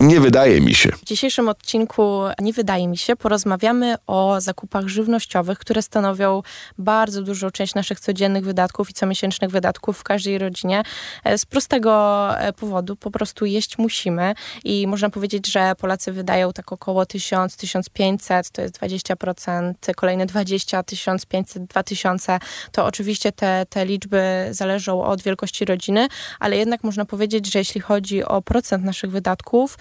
Nie wydaje mi się. W dzisiejszym odcinku Nie wydaje mi się porozmawiamy o zakupach żywnościowych, które stanowią bardzo dużą część naszych codziennych wydatków i comiesięcznych wydatków w każdej rodzinie. E, z prostego e, powodu po prostu jeść musimy i można powiedzieć, że Polacy wydają tak około 1000-1500, to jest 20%, kolejne 20, 1500, 2000. To oczywiście te, te liczby zależą od wielkości rodziny, ale jednak można powiedzieć, że jeśli chodzi o procent naszych wydatków,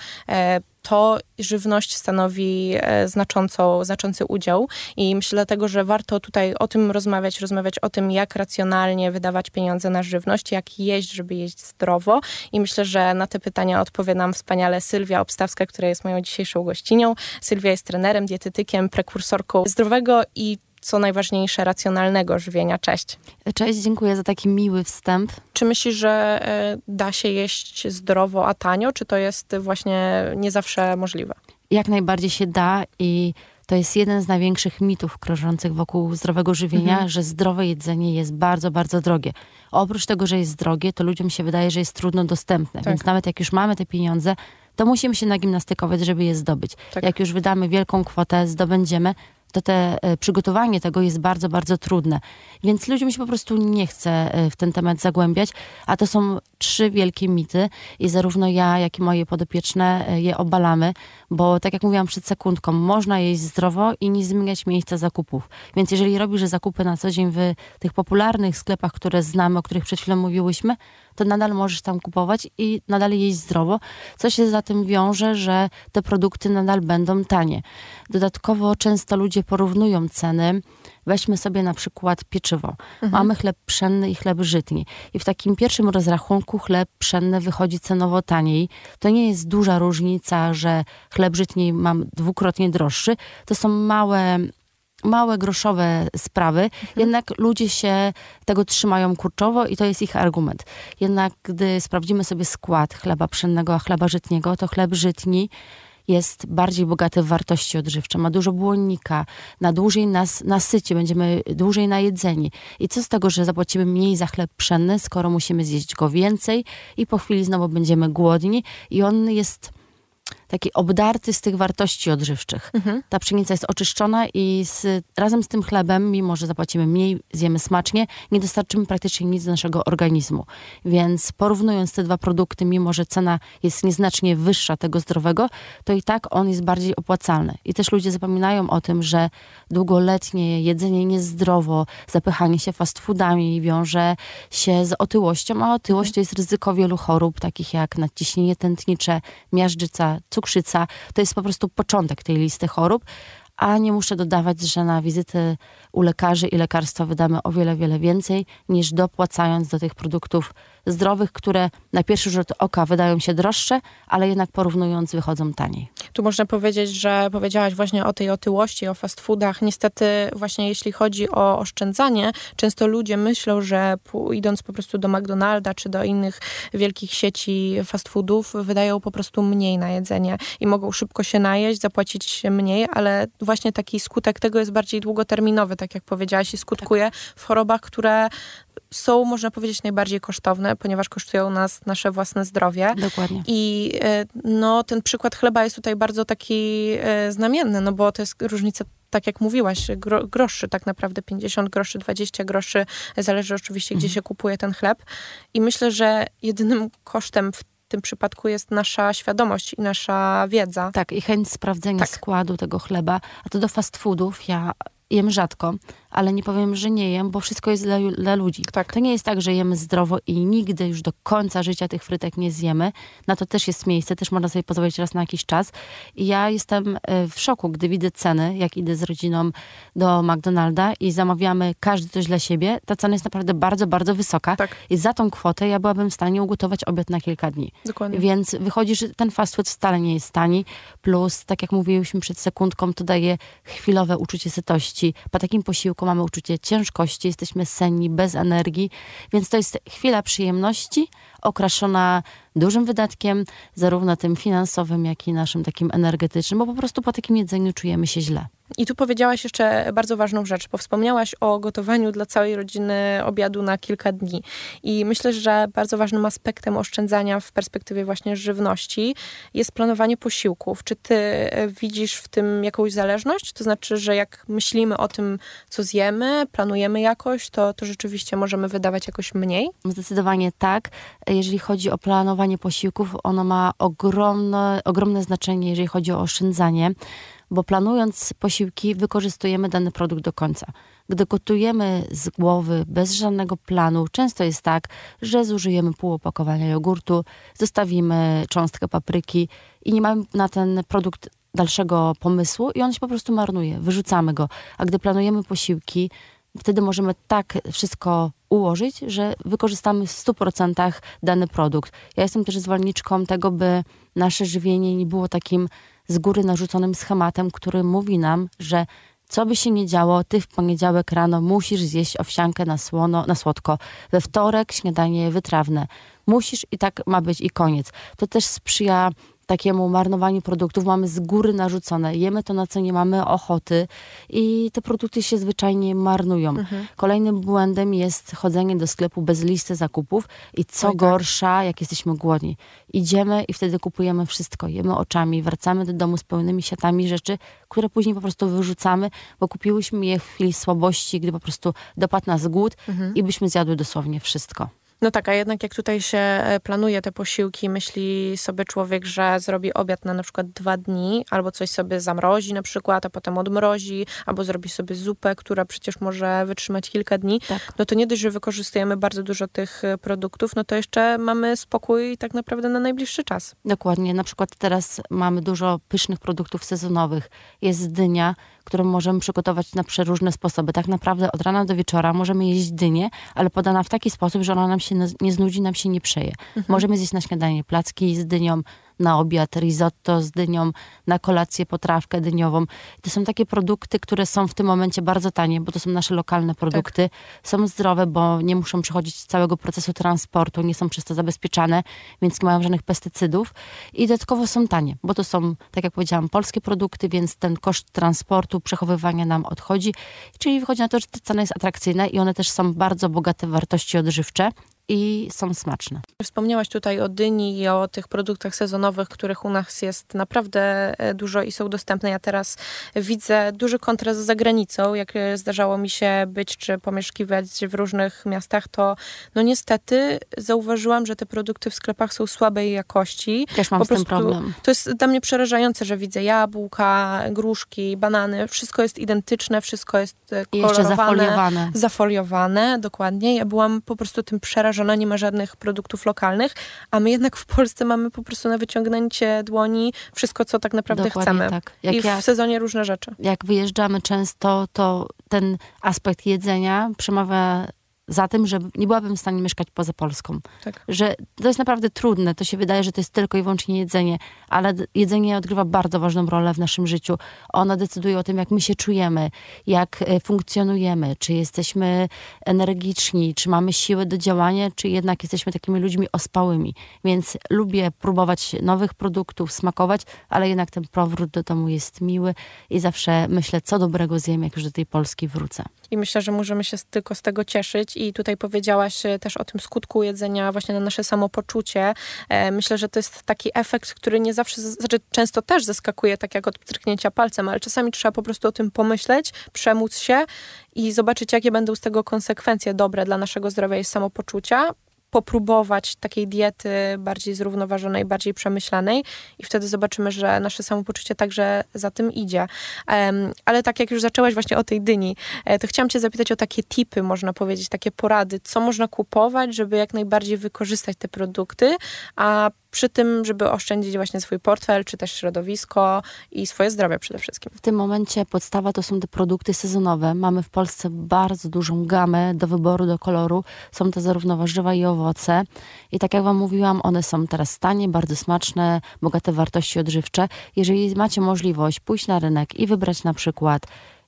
to żywność stanowi e, znaczącą, znaczący udział i myślę dlatego, że warto tutaj o tym rozmawiać, rozmawiać o tym, jak racjonalnie wydawać pieniądze na żywność, jak jeść, żeby jeść zdrowo i myślę, że na te pytania odpowie nam wspaniale Sylwia Obstawska, która jest moją dzisiejszą gościnią. Sylwia jest trenerem, dietetykiem, prekursorką zdrowego i co najważniejsze, racjonalnego żywienia. Cześć. Cześć, dziękuję za taki miły wstęp. Czy myślisz, że e, da się jeść zdrowo, a tanio, czy to jest właśnie nie zawsze możliwe? Jak najbardziej się da i to jest jeden z największych mitów krążących wokół zdrowego żywienia, mhm. że zdrowe jedzenie jest bardzo, bardzo drogie. Oprócz tego, że jest drogie, to ludziom się wydaje, że jest trudno dostępne. Tak. Więc nawet jak już mamy te pieniądze, to musimy się nagimnastykować, żeby je zdobyć. Tak. Jak już wydamy wielką kwotę, zdobędziemy, to te e, przygotowanie tego jest bardzo, bardzo trudne. Więc ludziom się po prostu nie chce e, w ten temat zagłębiać, a to są trzy wielkie mity i zarówno ja, jak i moje podopieczne e, je obalamy, bo tak jak mówiłam przed sekundką, można jeść zdrowo i nie zmieniać miejsca zakupów. Więc jeżeli robisz zakupy na co dzień w tych popularnych sklepach, które znamy, o których przed chwilą mówiłyśmy, to nadal możesz tam kupować i nadal jeść zdrowo, co się za tym wiąże, że te produkty nadal będą tanie. Dodatkowo często ludzie porównują ceny. Weźmy sobie na przykład pieczywo. Mhm. Mamy chleb pszenny i chleb żytni. I w takim pierwszym rozrachunku chleb pszenny wychodzi cenowo taniej. To nie jest duża różnica, że chleb żytni mam dwukrotnie droższy. To są małe małe groszowe sprawy, mhm. jednak ludzie się tego trzymają kurczowo i to jest ich argument. Jednak gdy sprawdzimy sobie skład chleba pszennego, a chleba żytniego, to chleb żytni jest bardziej bogaty w wartości odżywcze, ma dużo błonnika, na dłużej nas nasyci, będziemy dłużej najedzeni. I co z tego, że zapłacimy mniej za chleb pszenny, skoro musimy zjeść go więcej i po chwili znowu będziemy głodni i on jest taki obdarty z tych wartości odżywczych. Mhm. Ta pszenica jest oczyszczona i z, razem z tym chlebem, mimo że zapłacimy mniej, zjemy smacznie, nie dostarczymy praktycznie nic do naszego organizmu. Więc porównując te dwa produkty, mimo że cena jest nieznacznie wyższa tego zdrowego, to i tak on jest bardziej opłacalny. I też ludzie zapominają o tym, że długoletnie jedzenie niezdrowo, zapychanie się fast foodami wiąże się z otyłością, a otyłość to jest ryzyko wielu chorób, takich jak nadciśnienie tętnicze, miażdżyca, cukrzyca. To jest po prostu początek tej listy chorób, a nie muszę dodawać, że na wizyty u lekarzy i lekarstwa wydamy o wiele, wiele więcej niż dopłacając do tych produktów zdrowych, które na pierwszy rzut oka wydają się droższe, ale jednak porównując wychodzą taniej. Tu można powiedzieć, że powiedziałaś właśnie o tej otyłości, o fast foodach. Niestety właśnie jeśli chodzi o oszczędzanie, często ludzie myślą, że idąc po prostu do McDonalda czy do innych wielkich sieci fast foodów, wydają po prostu mniej na jedzenie i mogą szybko się najeść, zapłacić mniej, ale właśnie taki skutek tego jest bardziej długoterminowy, tak jak powiedziałaś, i skutkuje tak. w chorobach, które są, można powiedzieć, najbardziej kosztowne, ponieważ kosztują nas nasze własne zdrowie. Dokładnie. I e, no, ten przykład chleba jest tutaj bardzo taki e, znamienny, no bo to jest różnica tak jak mówiłaś, gro, groszy, tak naprawdę 50 groszy, 20 groszy, zależy oczywiście, gdzie mhm. się kupuje ten chleb. I myślę, że jedynym kosztem w tym przypadku jest nasza świadomość i nasza wiedza. Tak, i chęć sprawdzenia tak. składu tego chleba. A to do fast foodów ja jem rzadko, ale nie powiem, że nie jem, bo wszystko jest dla, dla, ludzi. Tak. To nie jest tak, że jemy zdrowo i nigdy już do końca życia tych frytek nie zjemy. Na to też jest miejsce, też można sobie pozwolić raz na jakiś czas. I ja jestem e, w szoku, gdy widzę ceny, jak idę z rodziną do McDonalda i zamawiamy każdy coś dla siebie. Ta cena jest naprawdę bardzo, bardzo wysoka. Tak. I za tą kwotę ja byłabym w stanie ugotować obiad na kilka dni. Dokładnie. Więc wychodzi, że ten fast food wcale nie jest tani. Plus, tak jak mówiliśmy przed sekundką, to daje chwilowe uczucie sytości. Po takim posiłku mamy uczucie ciężkości, jesteśmy senni, bez energii, więc to jest chwila przyjemności, okraszona dużym wydatkiem, zarówno tym finansowym, jak i naszym takim energetycznym, bo po prostu po takim jedzeniu czujemy się źle. I tu powiedziałaś jeszcze bardzo ważną rzecz, bo wspomniałaś o gotowaniu dla całej rodziny obiadu na kilka dni. I myślę, że bardzo ważnym aspektem oszczędzania w perspektywie właśnie żywności jest planowanie posiłków. Czy ty e, widzisz w tym jakąś zależność? To znaczy, że jak myślimy o tym, co zjemy, planujemy jakoś, to, to rzeczywiście możemy wydawać jakoś mniej? Zdecydowanie tak. Jeżeli chodzi o planowanie posiłków, ono ma ogromne, ogromne znaczenie, jeżeli chodzi o oszczędzanie bo planując posiłki, wykorzystujemy dany produkt do końca. Gdy gotujemy z głowy, bez żadnego planu, często jest tak, że zużyjemy pół opakowania jogurtu, zostawimy cząstkę papryki i nie mamy na ten produkt dalszego pomysłu i on się po prostu marnuje, wyrzucamy go. A gdy planujemy posiłki, wtedy możemy tak wszystko ułożyć, że wykorzystamy w 100% dany produkt. Ja jestem też zwolenniczką tego, by nasze żywienie nie było takim z góry narzuconym schematem, który mówi nam, że co by się nie działo, ty w poniedziałek rano musisz zjeść owsiankę na, słono, na słodko. We wtorek śniadanie wytrawne. Musisz i tak ma być i koniec. To też sprzyja takiemu marnowaniu produktów mamy z góry narzucone. Jemy to, na co nie mamy ochoty i te produkty się zwyczajnie marnują. Mhm. Kolejnym błędem jest chodzenie do sklepu bez listy zakupów i co Oj, tak. gorsza, jak jesteśmy głodni. Idziemy i wtedy kupujemy wszystko. Jemy oczami, wracamy do domu z pełnymi siatami rzeczy, które później po prostu wyrzucamy, bo kupiłyśmy je w chwili słabości, gdy po prostu dopadł nas głód mhm. i byśmy zjadły dosłownie wszystko. No tak, a jednak jak tutaj się e, planuje te posiłki, myśli sobie człowiek, że zrobi obiad na na przykład dwa dni, albo coś sobie zamrozi na przykład, a potem odmrozi, albo zrobi sobie zupę, która przecież może wytrzymać kilka dni, tak. no to nie dość, że wykorzystujemy bardzo dużo tych e, produktów, no to jeszcze mamy spokój tak naprawdę na najbliższy czas. Dokładnie, na przykład teraz mamy dużo pysznych produktów sezonowych. Jest dynia, którą możemy przygotować na przeróżne sposoby. Tak naprawdę od rana do wieczora możemy jeść dynię, ale podana w taki sposób, że ona nam się nie znudzi, nam się nie przeje. Mhm. Możemy zjeść na śniadanie placki z dynią, na obiad risotto z dynią, na kolację potrawkę dyniową. To są takie produkty, które są w tym momencie bardzo tanie, bo to są nasze lokalne produkty. Tak. Są zdrowe, bo nie muszą przechodzić całego procesu transportu, nie są przez to zabezpieczane, więc nie mają żadnych pestycydów. I dodatkowo są tanie, bo to są, tak jak powiedziałam, polskie produkty, więc ten koszt transportu, przechowywania nam odchodzi. Czyli wychodzi na to, że ta cena jest atrakcyjna i one też są bardzo bogate w wartości odżywcze i są smaczne. Wspomniałaś tutaj o dyni i o tych produktach sezonowych, których u nas jest naprawdę e, dużo i są dostępne. Ja teraz widzę duży kontrast z zagranicą. Jak zdarzało mi się być czy pomieszkiwać w różnych miastach, to no niestety zauważyłam, że te produkty w sklepach są słabej jakości. Też mam po z tym problem. To jest dla mnie przerażające, że widzę jabłka, gruszki, banany. Wszystko jest identyczne, wszystko jest kolorowane. I jeszcze zafoliowane. Zafoliowane, dokładnie. Ja byłam po prostu tym przerażona że ona nie ma żadnych produktów lokalnych, a my jednak w Polsce mamy po prostu na wyciągnięcie dłoni wszystko, co tak naprawdę Dokładnie chcemy. Tak. Jak I w jak, sezonie różne rzeczy. Jak wyjeżdżamy często, to ten aspekt jedzenia przemawia za tym, że nie byłabym w stanie mieszkać poza Polską. Tak. Że to jest naprawdę trudne. To się wydaje, że to jest tylko i wyłącznie jedzenie, ale jedzenie odgrywa bardzo ważną rolę w naszym życiu. Ono decyduje o tym, jak my się czujemy, jak e, funkcjonujemy, czy jesteśmy energiczni, czy mamy siłę do działania, czy jednak jesteśmy takimi ludźmi ospałymi. Więc lubię próbować nowych produktów, smakować, ale jednak ten powrót do domu jest miły i zawsze myślę, co dobrego zjem, jak już do tej Polski wrócę. I myślę, że możemy się tylko z tego cieszyć i tutaj powiedziałaś e, też o tym skutku jedzenia właśnie na nasze samopoczucie. E, myślę, że to jest taki efekt, który nie zawsze, znaczy często też zaskakuje, tak jak od pstryknięcia palcem, ale czasami trzeba po prostu o tym pomyśleć, przemóc się i zobaczyć, jakie będą z tego konsekwencje dobre dla naszego zdrowia i samopoczucia popróbować takiej diety bardziej zrównoważonej, bardziej przemyślanej i wtedy zobaczymy, że nasze samopoczucie także za tym idzie. Ale tak jak już zaczęłaś właśnie o tej dyni, e, to chciałam cię zapytać o takie tipy, można powiedzieć, takie porady, co można kupować, żeby jak najbardziej wykorzystać te produkty, a przy tym, żeby oszczędzić właśnie swój portfel, czy też środowisko i swoje zdrowie przede wszystkim. W tym momencie podstawa to są te produkty sezonowe. Mamy w Polsce bardzo dużą gamę do wyboru, do koloru. Są to zarówno warzywa i owoce. I tak jak wam mówiłam, one są teraz tanie, bardzo smaczne, bogate wartości odżywcze. Jeżeli macie możliwość pójść na rynek i wybrać na przykład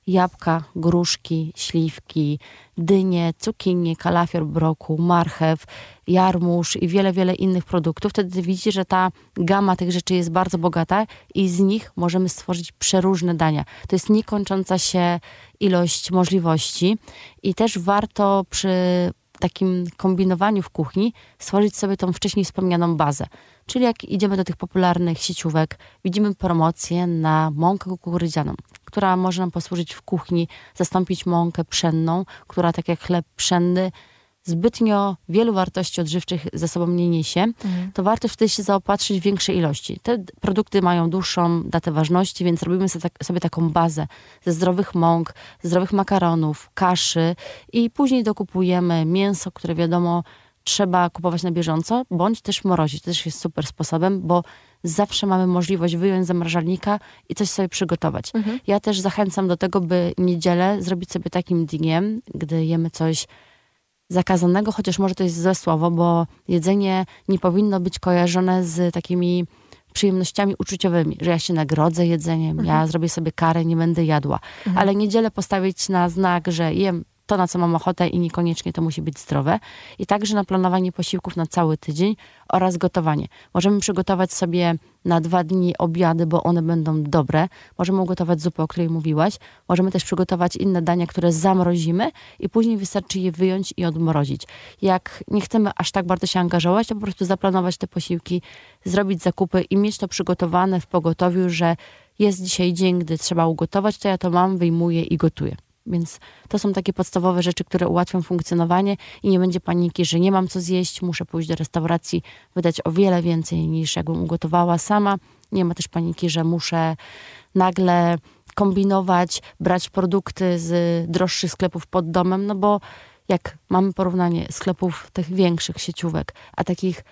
jabłka, gruszki, śliwki, dynie, cukinie, kalafior, broku, marchew, jarmuż i wiele, wiele innych produktów. Wtedy widzicie, że ta gama tych rzeczy jest bardzo bogata i z nich możemy stworzyć przeróżne dania. To jest niekończąca się ilość możliwości i też warto przy takim kombinowaniu w kuchni stworzyć sobie tą wcześniej wspomnianą bazę. Czyli jak idziemy do tych popularnych sieciówek, widzimy promocję na mąkę kukurydzianą, która może nam posłużyć w kuchni, zastąpić mąkę pszenną, która tak jak chleb pszenny zbytnio wielu wartości odżywczych ze sobą nie niesie, mhm. to warto wtedy się zaopatrzyć w większej ilości. Te produkty mają dłuższą datę ważności, więc robimy sobie, tak, sobie taką bazę ze zdrowych mąk, zdrowych makaronów, kaszy i później dokupujemy mięso, które wiadomo trzeba kupować na bieżąco, bądź też mrozić. To też jest super sposobem, bo zawsze mamy możliwość wyjąć zamrażalnika i coś sobie przygotować. Mhm. Ja też zachęcam do tego, by niedzielę zrobić sobie takim dniem, gdy jemy coś zakazanego, chociaż może to jest złe słowo, bo jedzenie nie powinno być kojarzone z takimi przyjemnościami uczuciowymi, że ja się nagrodzę jedzeniem, mhm. ja zrobię sobie karę, nie będę jadła. Mhm. Ale niedzielę postawić na znak, że jem to, na co mam ochotę i niekoniecznie to musi być zdrowe. I także na planowanie posiłków na cały tydzień oraz gotowanie. Możemy przygotować sobie na dwa dni obiady, bo one będą dobre. Możemy ugotować zupę, o której mówiłaś. Możemy też przygotować inne dania, które zamrozimy i później wystarczy je wyjąć i odmrozić. Jak nie chcemy aż tak bardzo się angażować, to po prostu zaplanować te posiłki, zrobić zakupy i mieć to przygotowane w pogotowiu, że jest dzisiaj dzień, gdy trzeba ugotować, to ja to mam, wyjmuję i gotuję. Więc to są takie podstawowe rzeczy, które ułatwią funkcjonowanie i nie będzie paniki, że nie mam co zjeść, muszę pójść do restauracji, wydać o wiele więcej niż jakbym ugotowała sama. Nie ma też paniki, że muszę nagle kombinować, brać produkty z droższych sklepów pod domem, no bo jak mamy porównanie sklepów tych większych sieciówek, a takich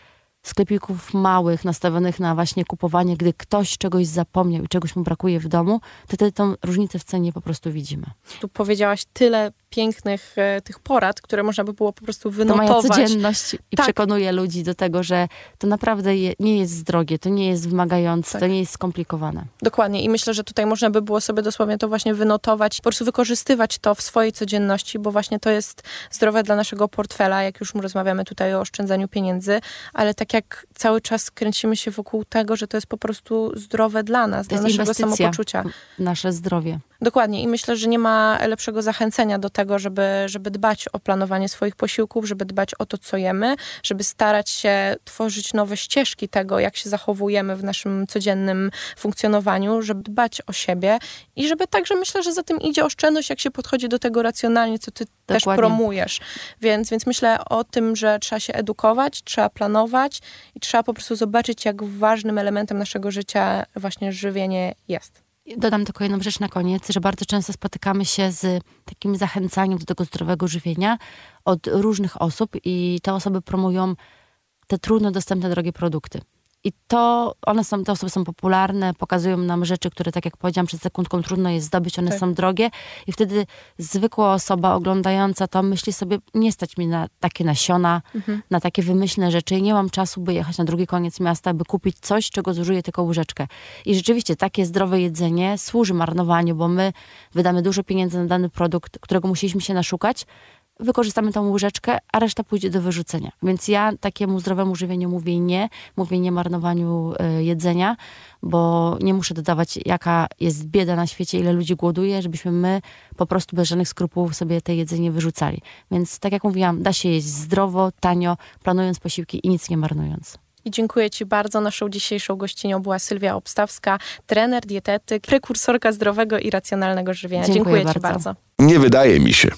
sklepików małych, nastawionych na właśnie kupowanie, gdy ktoś czegoś zapomniał i czegoś mu brakuje w domu, to wtedy tą różnicę w cenie po prostu widzimy. Tu powiedziałaś tyle pięknych e, tych porad, które można by było po prostu wynotować. To moja codzienność i tak. przekonuje ludzi do tego, że to naprawdę je, nie jest drogie, to nie jest wymagające, tak. to nie jest skomplikowane. Dokładnie i myślę, że tutaj można by było sobie dosłownie to właśnie wynotować, po prostu wykorzystywać to w swojej codzienności, bo właśnie to jest zdrowe dla naszego portfela, jak już rozmawiamy tutaj o oszczędzaniu pieniędzy, ale tak jak cały czas kręcimy się wokół tego, że to jest po prostu zdrowe dla nas, to dla naszego samopoczucia. Nasze zdrowie. Dokładnie i myślę, że nie ma lepszego zachęcenia do tego, żeby, żeby dbać o planowanie swoich posiłków, żeby dbać o to, co jemy, żeby starać się tworzyć nowe ścieżki tego, jak się zachowujemy w naszym codziennym funkcjonowaniu, żeby dbać o siebie i żeby także myślę, że za tym idzie oszczędność, jak się podchodzi do tego racjonalnie, co ty Dokładnie. też promujesz. Więc, więc myślę o tym, że trzeba się edukować, trzeba planować i trzeba po prostu zobaczyć, jak ważnym elementem naszego życia właśnie żywienie jest. Dodam tylko jedną rzecz na koniec, że bardzo często spotykamy się z takim zachęcaniem do tego zdrowego żywienia od różnych osób i te osoby promują te trudno dostępne drogie produkty. I to, one są, te osoby są popularne, pokazują nam rzeczy, które, tak jak powiedziałam, przed sekundką trudno jest zdobyć, one tak. są drogie. I wtedy zwykła osoba oglądająca to myśli sobie, nie stać mi na takie nasiona, mhm. na takie wymyślne rzeczy i nie mam czasu, by jechać na drugi koniec miasta, by kupić coś, czego zużyję tylko łyżeczkę. I rzeczywiście takie zdrowe jedzenie służy marnowaniu, bo my wydamy dużo pieniędzy na dany produkt, którego musieliśmy się naszukać, wykorzystamy tą łyżeczkę, a reszta pójdzie do wyrzucenia. Więc ja takiemu zdrowemu żywieniu mówię nie, mówię nie marnowaniu y, jedzenia, bo nie muszę dodawać, jaka jest bieda na świecie, ile ludzi głoduje, żebyśmy my po prostu bez żadnych skrupułów sobie te jedzenie wyrzucali. Więc tak jak mówiłam, da się jeść zdrowo, tanio, planując posiłki i nic nie marnując. I dziękuję Ci bardzo. Naszą dzisiejszą gościnią była Sylwia Obstawska, trener, dietetyk, prekursorka zdrowego i racjonalnego żywienia. Dziękuję, dziękuję bardzo. Ci bardzo. Nie wydaje mi się.